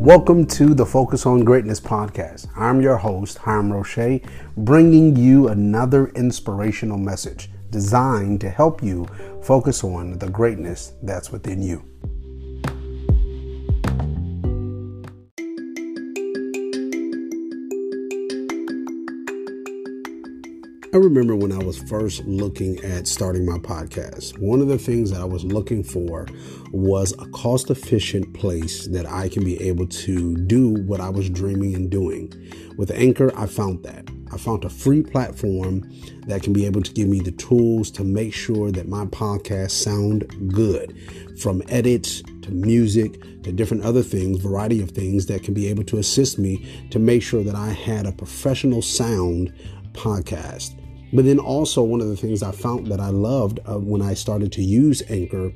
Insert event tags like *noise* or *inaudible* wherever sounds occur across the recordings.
Welcome to the Focus on Greatness podcast. I'm your host, Hiram Roche, bringing you another inspirational message designed to help you focus on the greatness that's within you. I remember when I was first looking at starting my podcast, one of the things that I was looking for was a cost efficient place that I can be able to do what I was dreaming and doing. With Anchor, I found that. I found a free platform that can be able to give me the tools to make sure that my podcast sound good from edits to music to different other things, variety of things that can be able to assist me to make sure that I had a professional sound podcast. But then also, one of the things I found that I loved uh, when I started to use Anchor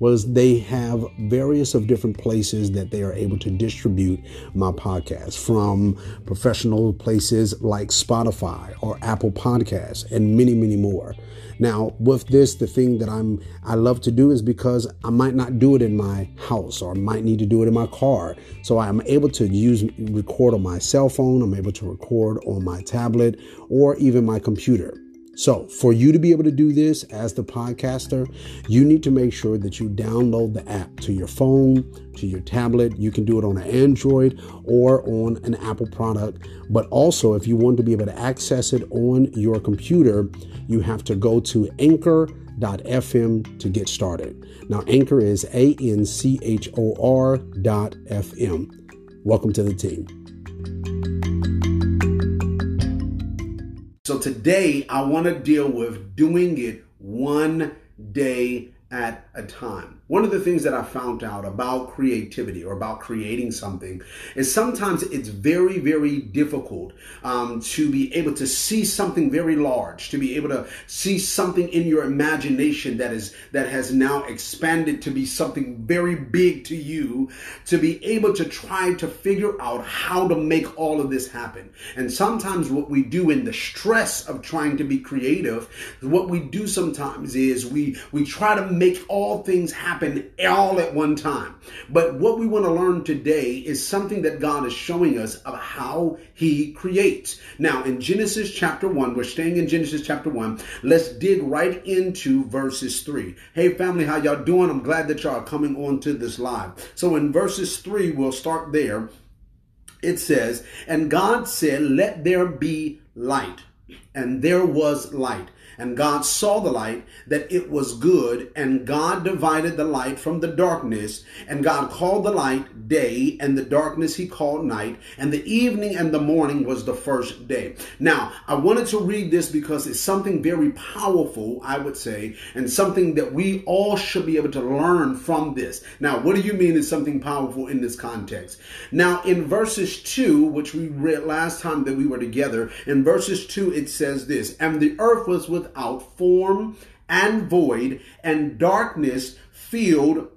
was they have various of different places that they are able to distribute my podcast from professional places like Spotify or Apple Podcasts and many, many more. Now, with this, the thing that I'm I love to do is because I might not do it in my house or I might need to do it in my car. So I'm able to use record on my cell phone, I'm able to record on my tablet or even my computer. So, for you to be able to do this as the podcaster, you need to make sure that you download the app to your phone, to your tablet. You can do it on an Android or on an Apple product. But also, if you want to be able to access it on your computer, you have to go to anchor.fm to get started. Now, Anchor is A N C H O R dot FM. Welcome to the team. So today I want to deal with doing it one day at a time. One of the things that I found out about creativity or about creating something is sometimes it's very, very difficult um, to be able to see something very large, to be able to see something in your imagination that is that has now expanded to be something very big to you, to be able to try to figure out how to make all of this happen. And sometimes what we do in the stress of trying to be creative, what we do sometimes is we we try to make all things happen happen all at one time. But what we want to learn today is something that God is showing us of how he creates. Now, in Genesis chapter 1, we're staying in Genesis chapter 1. Let's dig right into verses 3. Hey family, how y'all doing? I'm glad that y'all are coming on to this live. So in verses 3, we'll start there. It says, "And God said, let there be light." And there was light. And God saw the light, that it was good, and God divided the light from the darkness. And God called the light day, and the darkness he called night. And the evening and the morning was the first day. Now, I wanted to read this because it's something very powerful, I would say, and something that we all should be able to learn from this. Now, what do you mean is something powerful in this context? Now, in verses 2, which we read last time that we were together, in verses 2, it says this, And the earth was with without form and void, and darkness filled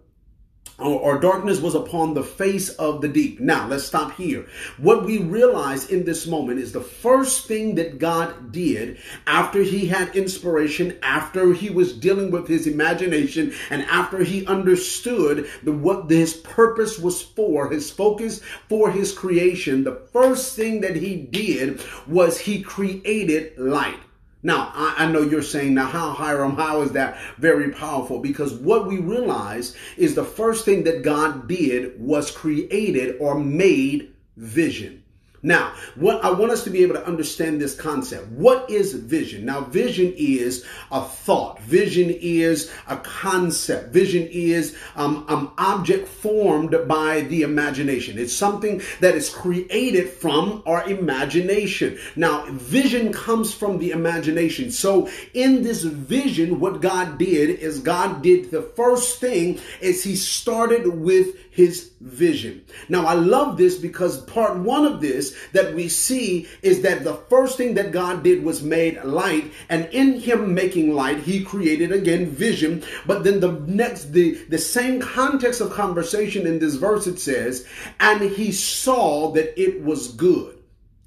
or, darkness was upon the face of the deep. Now, let's stop here. What we realize in this moment is the first thing that God did after he had inspiration, after he was dealing with his imagination, and after he understood the, what his purpose was for, his focus for his creation, the first thing that he did was he created light. Now, I, I, know you're saying, now, how, Hiram, how is that very powerful? Because what we realize is the first thing that God did was created or made vision. Now, what I want us to be able to understand this concept. What is vision? Now, vision is a thought. Vision is a concept. Vision is um, an object formed by the imagination. It's something that is created from our imagination. Now, vision comes from the imagination. So, in this vision, what God did is God did the first thing is He started with His vision. Now, I love this because part one of this that we see is that the first thing that God did was made light, and in him making light, he created again vision. But then the next, the, the same context of conversation in this verse, it says, and he saw that it was good.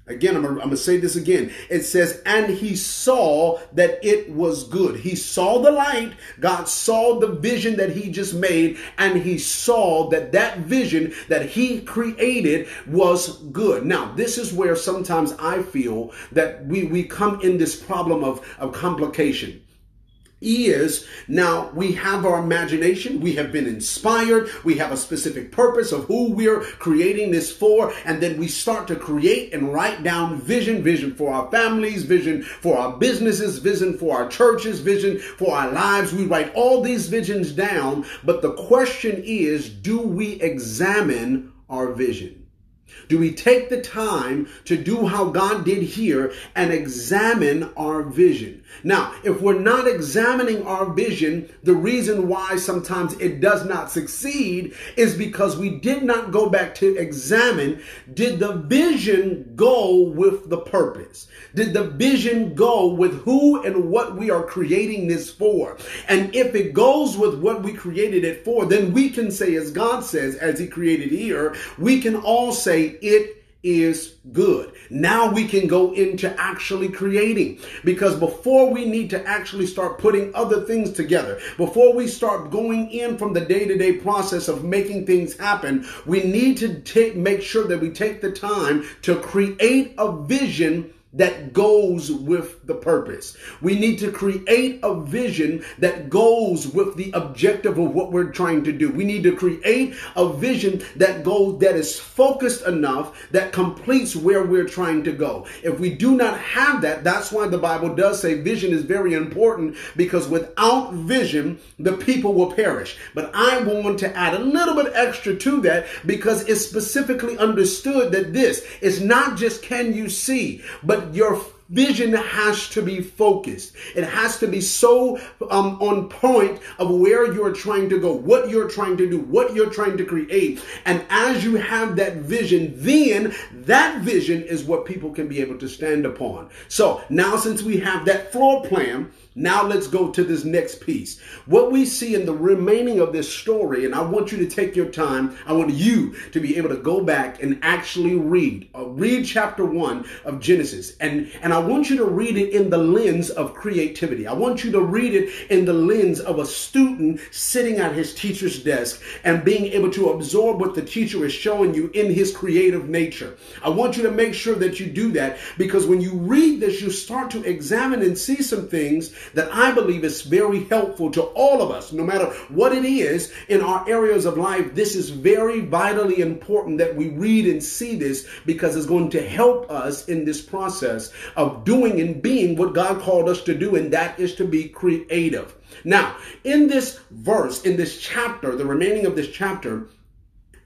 Again, I'm going to say this again. It says, and he saw that it was good. He saw the light. God saw the vision that he just made, and he saw that that vision that he created was good. Now, this is where sometimes I feel that we, we come in this problem of, of complication is now we have our imagination, we have been inspired, we have a specific purpose of who we're creating this for, and then we start to create and write down vision, vision for our families, vision for our businesses, vision for our churches, vision for our lives. We write all these visions down, but the question is, do we examine our vision? Do we take the time to do how God did here and examine our vision? Now, if we're not examining our vision, the reason why sometimes it does not succeed is because we did not go back to examine did the vision go with the purpose? Did the vision go with who and what we are creating this for? And if it goes with what we created it for, then we can say, as God says, as He created here, we can all say, it is good. Now we can go into actually creating because before we need to actually start putting other things together, before we start going in from the day to day process of making things happen, we need to take, make sure that we take the time to create a vision that goes with the purpose. We need to create a vision that goes with the objective of what we're trying to do. We need to create a vision that goes that is focused enough that completes where we're trying to go. If we do not have that, that's why the Bible does say vision is very important because without vision, the people will perish. But I want to add a little bit extra to that because it's specifically understood that this is not just can you see, but your vision has to be focused. It has to be so um, on point of where you're trying to go, what you're trying to do, what you're trying to create. And as you have that vision, then that vision is what people can be able to stand upon. So now, since we have that floor plan, now let's go to this next piece. What we see in the remaining of this story, and I want you to take your time, I want you to be able to go back and actually read, uh, read chapter one of Genesis. And, and I want you to read it in the lens of creativity. I want you to read it in the lens of a student sitting at his teacher's desk and being able to absorb what the teacher is showing you in his creative nature. I want you to make sure that you do that because when you read this, you start to examine and see some things that I believe is very helpful to all of us, no matter what it is in our areas of life. This is very vitally important that we read and see this because it's going to help us in this process of doing and being what God called us to do, and that is to be creative. Now, in this verse, in this chapter, the remaining of this chapter,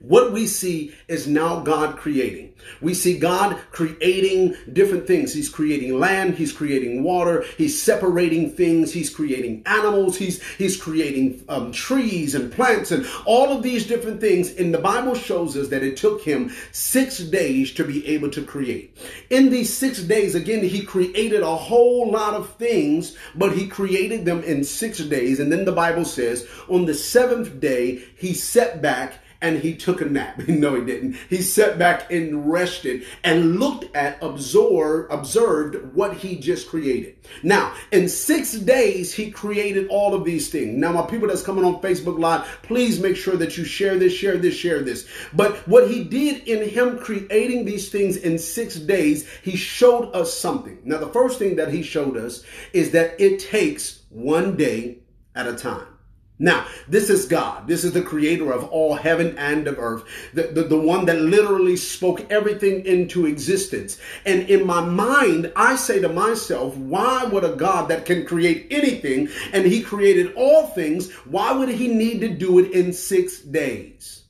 what we see is now God creating. We see God creating different things. He's creating land, he's creating water, he's separating things, he's creating animals, he's he's creating um, trees and plants and all of these different things. And the Bible shows us that it took him six days to be able to create. In these six days, again, he created a whole lot of things, but he created them in six days. And then the Bible says, on the seventh day, he set back and he took a nap. *laughs* no, he didn't. He sat back and rested and looked at, absorbed, observed what he just created. Now, in six days, he created all of these things. Now, my people that's coming on Facebook Live, please make sure that you share this, share this, share this. But what he did in him creating these things in six days, he showed us something. Now, the first thing that he showed us is that it takes one day at a time. Now, this is God. This is the creator of all heaven and of earth, the, the, the, one that literally spoke everything into existence. And in my mind, I say to myself, why would a God that can create anything and he created all things, why would he need to do it in six days?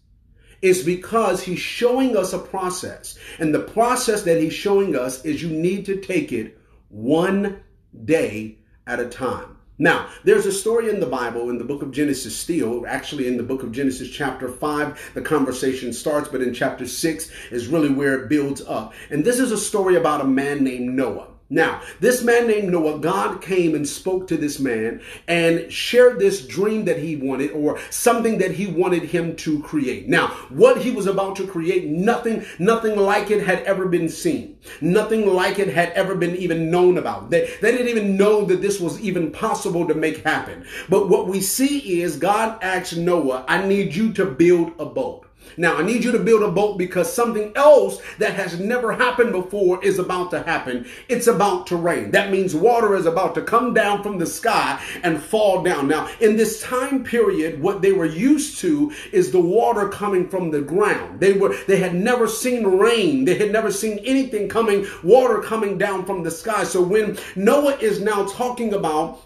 It's because he's showing us a process. And the process that he's showing us is you need to take it one day at a time. Now, there's a story in the Bible, in the book of Genesis, still, actually in the book of Genesis, chapter 5, the conversation starts, but in chapter 6 is really where it builds up. And this is a story about a man named Noah. Now, this man named Noah, God came and spoke to this man and shared this dream that he wanted or something that he wanted him to create. Now, what he was about to create, nothing, nothing like it had ever been seen. Nothing like it had ever been even known about. They, they didn't even know that this was even possible to make happen. But what we see is God asked Noah, I need you to build a boat. Now, I need you to build a boat because something else that has never happened before is about to happen. It's about to rain. That means water is about to come down from the sky and fall down. Now, in this time period, what they were used to is the water coming from the ground. They were they had never seen rain. They had never seen anything coming, water coming down from the sky. So when Noah is now talking about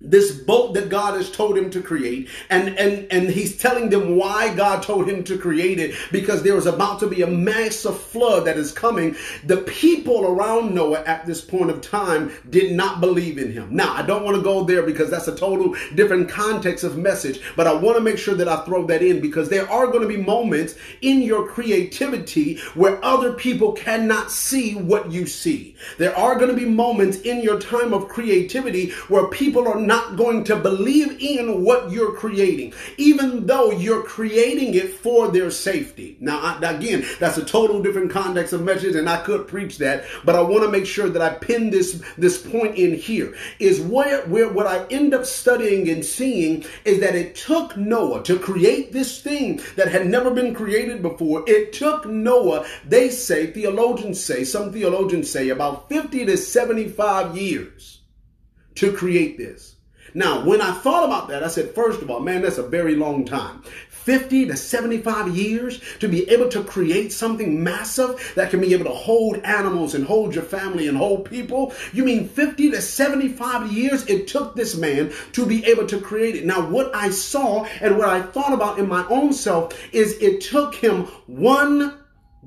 this boat that God has told him to create. And and and he's telling them why God told him to create it. Because there is about to be a massive flood that is coming. The people around Noah at this point of time did not believe in him. Now I don't want to go there because that's a total different context of message. But I want to make sure that I throw that in because there are going to be moments in your creativity where other people cannot see what you see. There are going to be moments in your time of creativity where people are not going to believe in what you're creating, even though you're creating it for their safety. Now, again, that's a total different context of message, and I could preach that, but I want to make sure that I pin this this point in here. Is where where what I end up studying and seeing is that it took Noah to create this thing that had never been created before. It took Noah, they say, theologians say, some theologians say, about 50 to 75 years to create this. Now, when I thought about that, I said, first of all, man, that's a very long time. 50 to 75 years to be able to create something massive that can be able to hold animals and hold your family and hold people. You mean 50 to 75 years it took this man to be able to create it. Now, what I saw and what I thought about in my own self is it took him one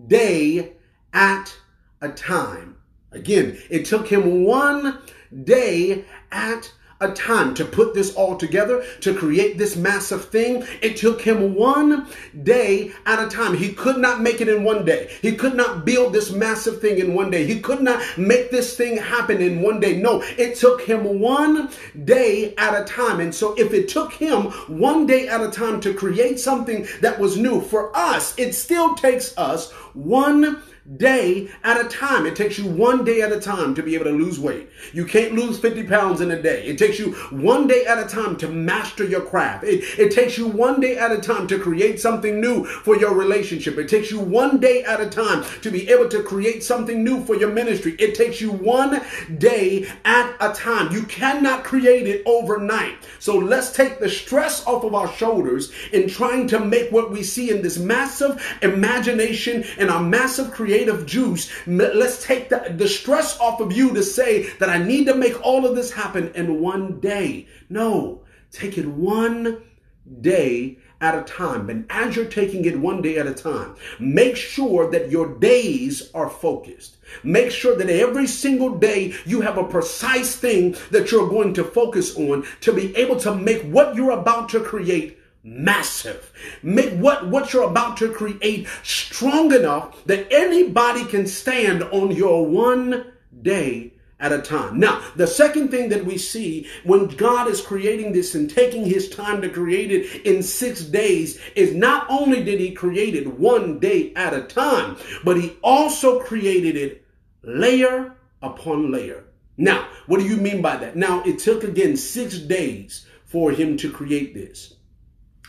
day at a time. Again, it took him one day at a time to put this all together, to create this massive thing. It took him one day at a time. He could not make it in one day. He could not build this massive thing in one day. He could not make this thing happen in one day. No, it took him one day at a time. And so if it took him one day at a time to create something that was new for us, it still takes us one day at a time. It takes you one day at a time to be able to lose weight. You can't lose 50 pounds in a day. It takes you one day at a time to master your craft. It, it takes you one day at a time to create something new for your relationship. It takes you one day at a time to be able to create something new for your ministry. It takes you one day at a time. You cannot create it overnight. So let's take the stress off of our shoulders in trying to make what we see in this massive imagination and our massive creation creative juice. Let's take the, the stress off of you to say that I need to make all of this happen in one day. No, take it one day at a time. And as you're taking it one day at a time, make sure that your days are focused. Make sure that every single day you have a precise thing that you're going to focus on to be able to make what you're about to create massive. Make what, what you're about to create strong enough that anybody can stand on your one day at a time. Now, the second thing that we see when God is creating this and taking his time to create it in six days is not only did he create it one day at a time, but he also created it layer upon layer. Now, what do you mean by that? Now, it took again six days for him to create this.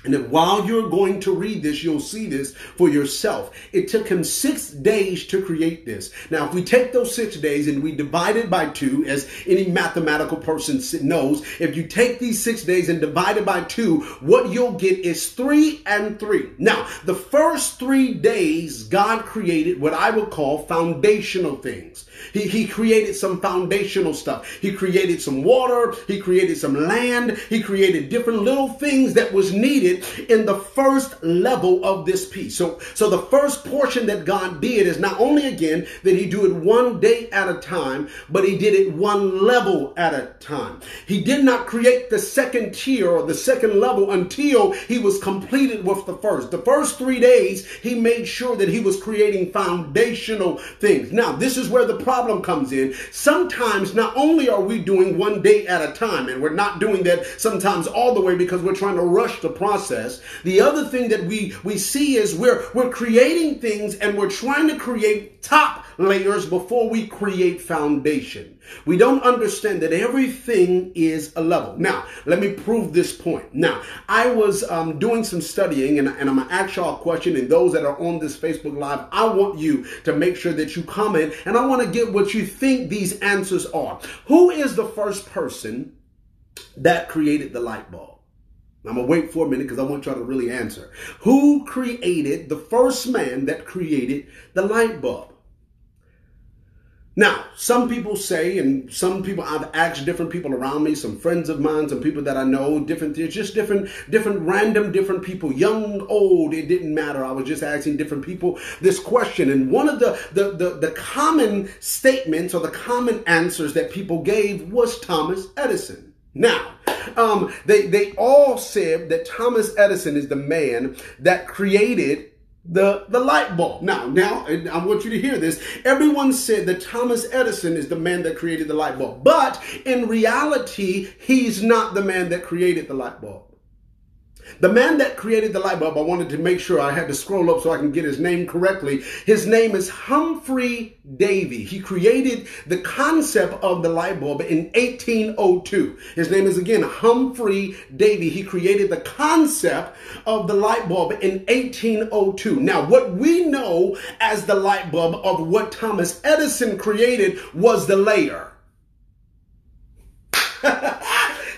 And while you're going to read this, you'll see this for yourself. It took him six days to create this. Now, if we take those six days and we divide it by two, as any mathematical person knows, if you take these six days and divide it by two, what you'll get is three and three. Now, the first three days, God created what I would call foundational things. He, he created some foundational stuff. He created some water. He created some land. He created different little things that was needed in the first level of this piece. So, so the first portion that God did is not only again that he do it one day at a time, but he did it one level at a time. He did not create the second tier or the second level until he was completed with the first. The first three days, he made sure that he was creating foundational things. Now, this is where the problem comes in. Sometimes not only are we doing one day at a time, and we're not doing that sometimes all the way because we're trying to rush the process. The other thing that we we see is we're we're creating things and we're trying to create top layers before we create foundation. We don't understand that everything is a level. Now, let me prove this point. Now, I was um, doing some studying and, and I'm going to ask y'all a question. And those that are on this Facebook Live, I want you to make sure that you comment and I want to get what you think these answers are. Who is the first person that created the light bulb? I'm gonna wait for a minute because I want y'all to really answer. Who created the first man that created the light bulb? Now, some people say, and some people I've asked different people around me, some friends of mine, some people that I know, different, things, just different, different, random, different people, young, old, it didn't matter. I was just asking different people this question. And one of the, the, the, the common statements or the common answers that people gave was Thomas Edison. Now, um, they, they all said that Thomas Edison is the man that created the, the light bulb. Now, now, I want you to hear this. Everyone said that Thomas Edison is the man that created the light bulb. But in reality, he's not the man that created the light bulb. The man that created the light bulb, I wanted to make sure I had to scroll up so I can get his name correctly. His name is Humphrey Davy. He created the concept of the light bulb in 1802. His name is again Humphrey Davy. He created the concept of the light bulb in 1802. Now, what we know as the light bulb of what Thomas Edison created was the layer. *laughs*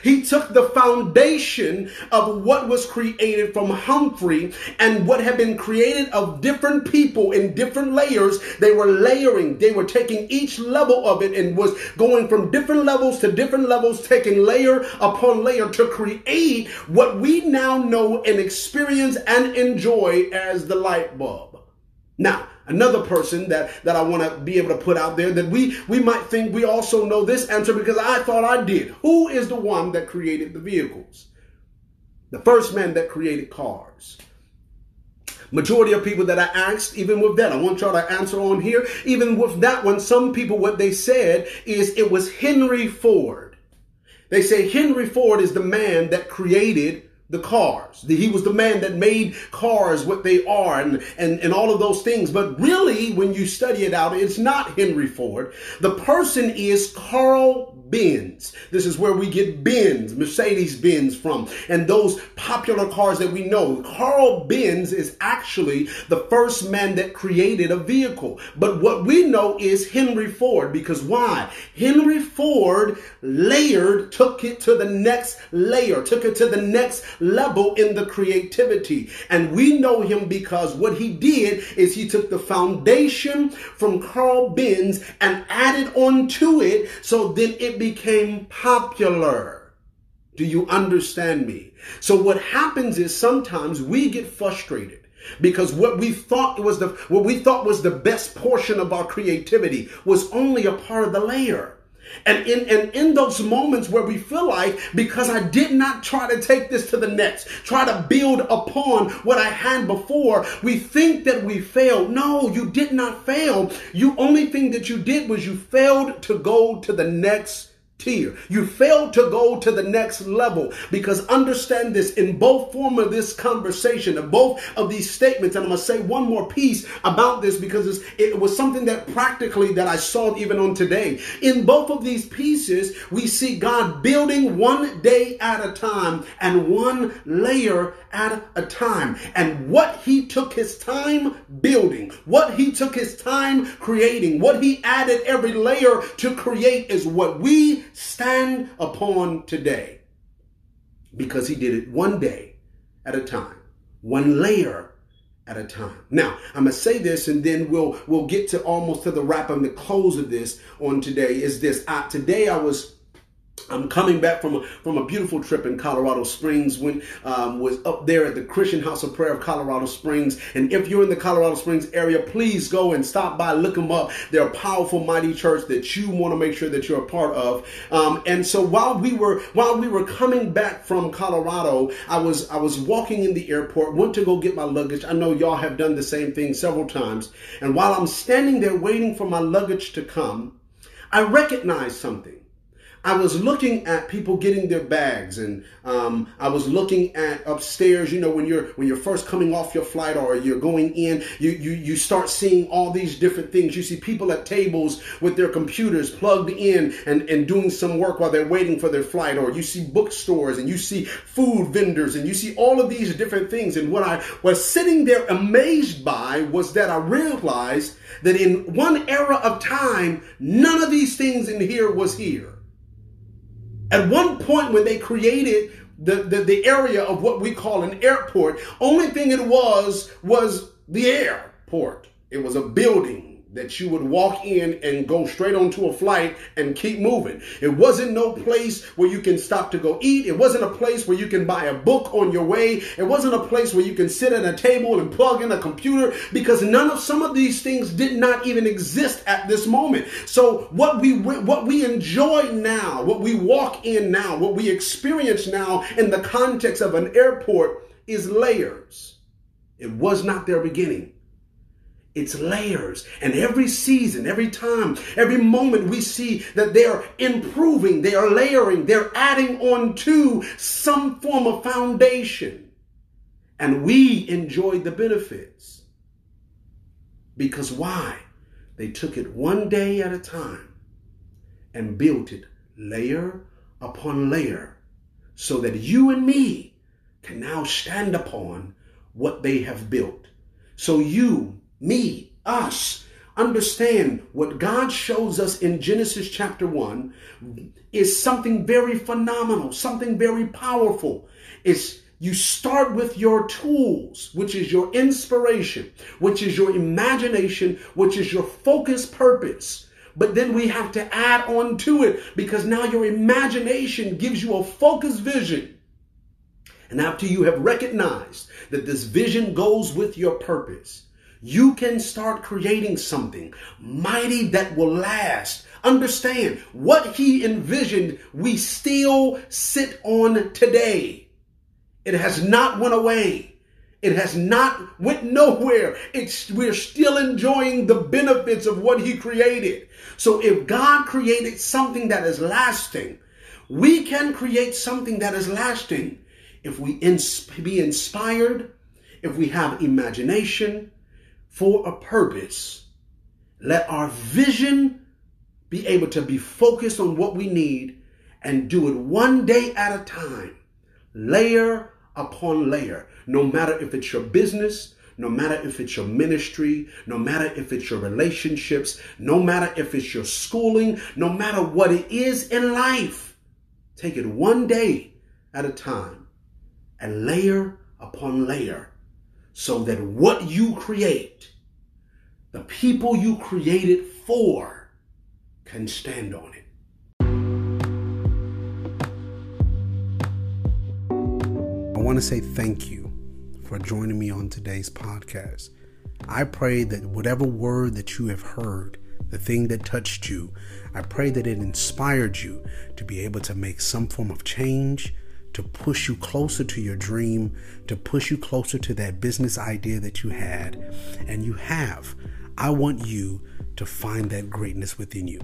He took the foundation of what was created from Humphrey and what had been created of different people in different layers. They were layering. They were taking each level of it and was going from different levels to different levels, taking layer upon layer to create what we now know and experience and enjoy as the light bulb. Now, another person that, that I want to be able to put out there that we, we might think we also know this answer because I thought I did. Who is the one that created the vehicles? The first man that created cars. Majority of people that I asked, even with that, I want y'all to answer on here. Even with that one, some people, what they said is it was Henry Ford. They say Henry Ford is the man that created the cars. He was the man that made cars what they are and, and, and all of those things. But really, when you study it out, it's not Henry Ford. The person is Carl Benz. This is where we get Benz, Mercedes Benz from, and those popular cars that we know. Carl Benz is actually the first man that created a vehicle. But what we know is Henry Ford because why? Henry Ford layered, took it to the next layer, took it to the next level in the creativity. And we know him because what he did is he took the foundation from Carl Benz and added on to it so then it became popular. Do you understand me? So what happens is sometimes we get frustrated because what we thought was the what we thought was the best portion of our creativity was only a part of the layer. And in, and in those moments where we feel like, because I did not try to take this to the next, try to build upon what I had before, we think that we failed. No, you did not fail. You only thing that you did was you failed to go to the next tier. You failed to go to the next level because understand this in both form of this conversation, in both of these statements. And I'm to say one more piece about this because it was something that practically that I saw even on today. In both of these pieces, we see God building one day at a time and one layer at a time. And what he took his time building, what he took his time creating, what he added every layer to create is what we stand upon today because he did it one day at a time, one layer at a time. Now, I'm gonna say this, and then we'll we'll get to almost to the wrap and the close of this on today. Is this I, today? I was I'm coming back from a, from a beautiful trip in Colorado Springs. When um, was up there at the Christian House of Prayer of Colorado Springs. And if you're in the Colorado Springs area, please go and stop by, look them up. They're a powerful, mighty church that you want to make sure that you're a part of. Um, and so while we were while we were coming back from Colorado, I was I was walking in the airport, went to go get my luggage. I know y'all have done the same thing several times. And while I'm standing there waiting for my luggage to come, I recognized something. I was looking at people getting their bags, and um, I was looking at upstairs. You know, when you're when you're first coming off your flight or you're going in, you you you start seeing all these different things. You see people at tables with their computers plugged in and and doing some work while they're waiting for their flight, or you see bookstores and you see food vendors and you see all of these different things. And what I was sitting there amazed by was that I realized that in one era of time, none of these things in here was here. At one point, when they created the, the, the area of what we call an airport, only thing it was was the airport. It was a building that you would walk in and go straight onto a flight and keep moving. It wasn't no place where you can stop to go eat. It wasn't a place where you can buy a book on your way. It wasn't a place where you can sit at a table and plug in a computer because none of some of these things did not even exist at this moment. So what we what we enjoy now, what we walk in now, what we experience now in the context of an airport is layers. It was not their beginning. It's layers. And every season, every time, every moment we see that they are improving, they are layering, they're adding on to some form of foundation. And we enjoy the benefits. Because why? They took it one day at a time and built it layer upon layer so that you and me can now stand upon what they have built. So you me, us, understand what God shows us in Genesis chapter 1 is something very phenomenal, something very powerful. It's you start with your tools, which is your inspiration, which is your imagination, which is your focus purpose. But then we have to add on to it because now your imagination gives you a focused vision. And after you have recognized that this vision goes with your purpose, you can start creating something mighty that will last. Understand what he envisioned, we still sit on today. It has not went away. It has not went nowhere. It's we're still enjoying the benefits of what he created. So if God created something that is lasting, we can create something that is lasting if we ins- be inspired, if we have imagination, for a purpose. Let our vision be able to be focused on what we need and do it one day at a time, layer upon layer. No matter if it's your business, no matter if it's your ministry, no matter if it's your relationships, no matter if it's your schooling, no matter what it is in life, take it one day at a time and layer upon layer so that what you create, the people you created for, can stand on it. I want to say thank you for joining me on today's podcast. I pray that whatever word that you have heard, the thing that touched you, I pray that it inspired you to be able to make some form of change to push you closer to your dream, to push you closer to that business idea that you had and you have. I want you to find that greatness within you.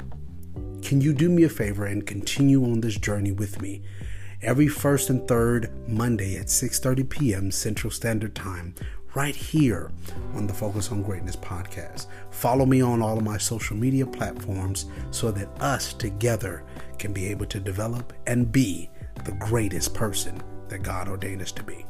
Can you do me a favor and continue on this journey with me? Every first and third Monday at 6:30 p.m. Central Standard Time, right here on the Focus on Greatness podcast. Follow me on all of my social media platforms so that us together can be able to develop and be the greatest person that God ordained us to be.